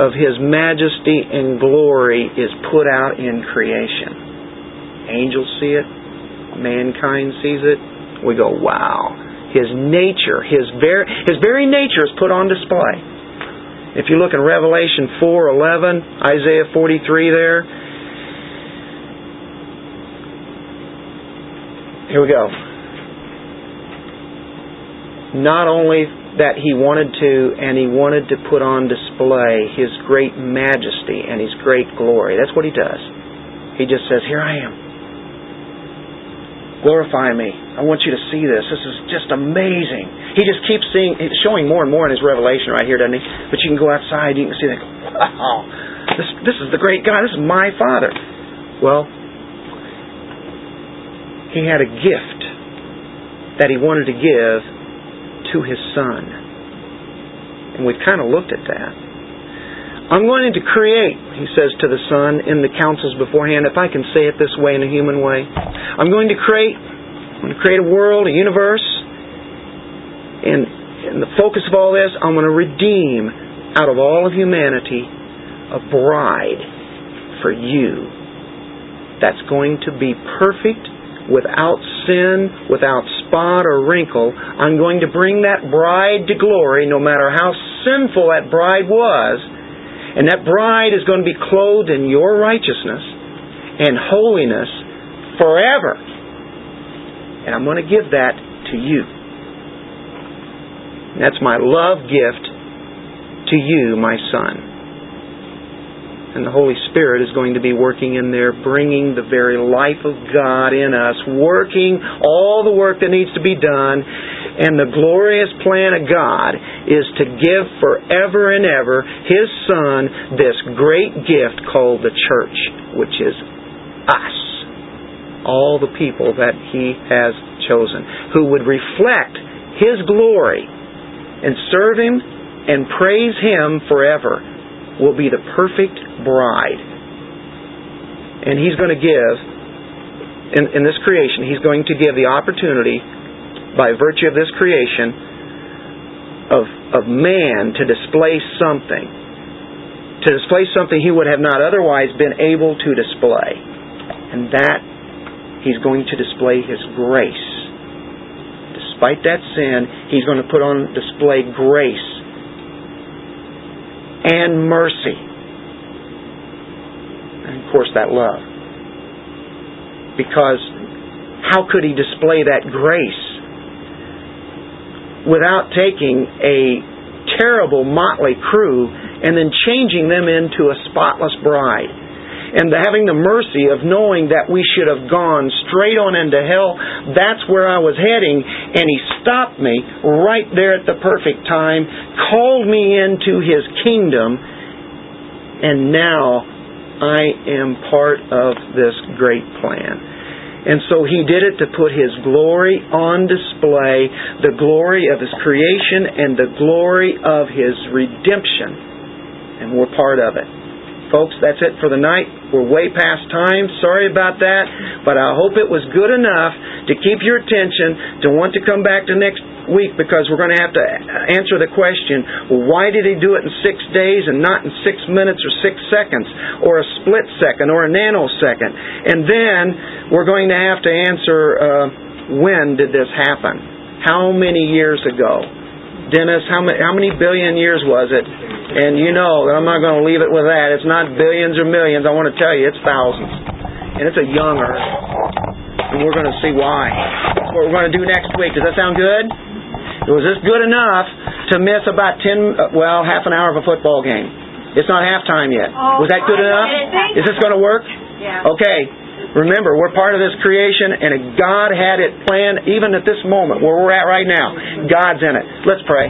A: of his majesty and glory is put out in creation. Angels see it, mankind sees it, we go, wow. His nature, his very, his very nature is put on display. If you look in Revelation 4:11, Isaiah 43 there. Here we go. Not only that he wanted to, and he wanted to put on display his great majesty and his great glory. That's what he does. He just says, Here I am. Glorify me. I want you to see this. This is just amazing. He just keeps seeing, showing more and more in his revelation right here, doesn't he? But you can go outside, you can see that. Wow, this this is the great God. This is my Father. Well, he had a gift that he wanted to give to his son. And we've kind of looked at that. I'm going to create, he says to the son in the counsels beforehand, if I can say it this way in a human way. I'm going to create, I'm going to create a world, a universe, and, and the focus of all this, I'm going to redeem out of all of humanity a bride for you that's going to be perfect without sin, without spot or wrinkle. I'm going to bring that bride to glory no matter how sinful that bride was. And that bride is going to be clothed in your righteousness and holiness forever. And I'm going to give that to you. And that's my love gift to you, my son and the Holy Spirit is going to be working in there, bringing the very life of God in us, working all the work that needs to be done. And the glorious plan of God is to give forever and ever His Son this great gift called the church, which is us. All the people that He has chosen, who would reflect His glory and serve Him and praise Him forever will be the perfect bride. And He's going to give, in, in this creation, He's going to give the opportunity, by virtue of this creation, of, of man to display something. To display something he would have not otherwise been able to display. And that He's going to display His grace. Despite that sin, He's going to put on display grace and mercy. And of course, that love. Because how could he display that grace without taking a terrible motley crew and then changing them into a spotless bride? and having the mercy of knowing that we should have gone straight on into hell, that's where I was heading. And He stopped me right there at the perfect time, called me into His kingdom, and now I am part of this great plan. And so he did it to put his glory on display, the glory of his creation and the glory of his redemption. And we're part of it. Folks, that's it for the night. We're way past time. Sorry about that. But I hope it was good enough to keep your attention to want to come back to next week because we're going to have to answer the question well, why did he do it in six days and not in six minutes or six seconds or a split second or a nanosecond? And then we're going to have to answer uh, when did this happen? How many years ago? Dennis, how many, how many billion years was it? And you know that I'm not going to leave it with that. It's not billions or millions. I want to tell you, it's thousands. And it's a young earth. And we're going to see why. That's what we're going to do next week. Does that sound good? Was this good enough to miss about 10, well, half an hour of a football game? It's not halftime yet. Was that good enough? Is this going to work? Okay. Remember, we're part of this creation, and God had it planned even at this moment where we're at right now. God's in it. Let's pray.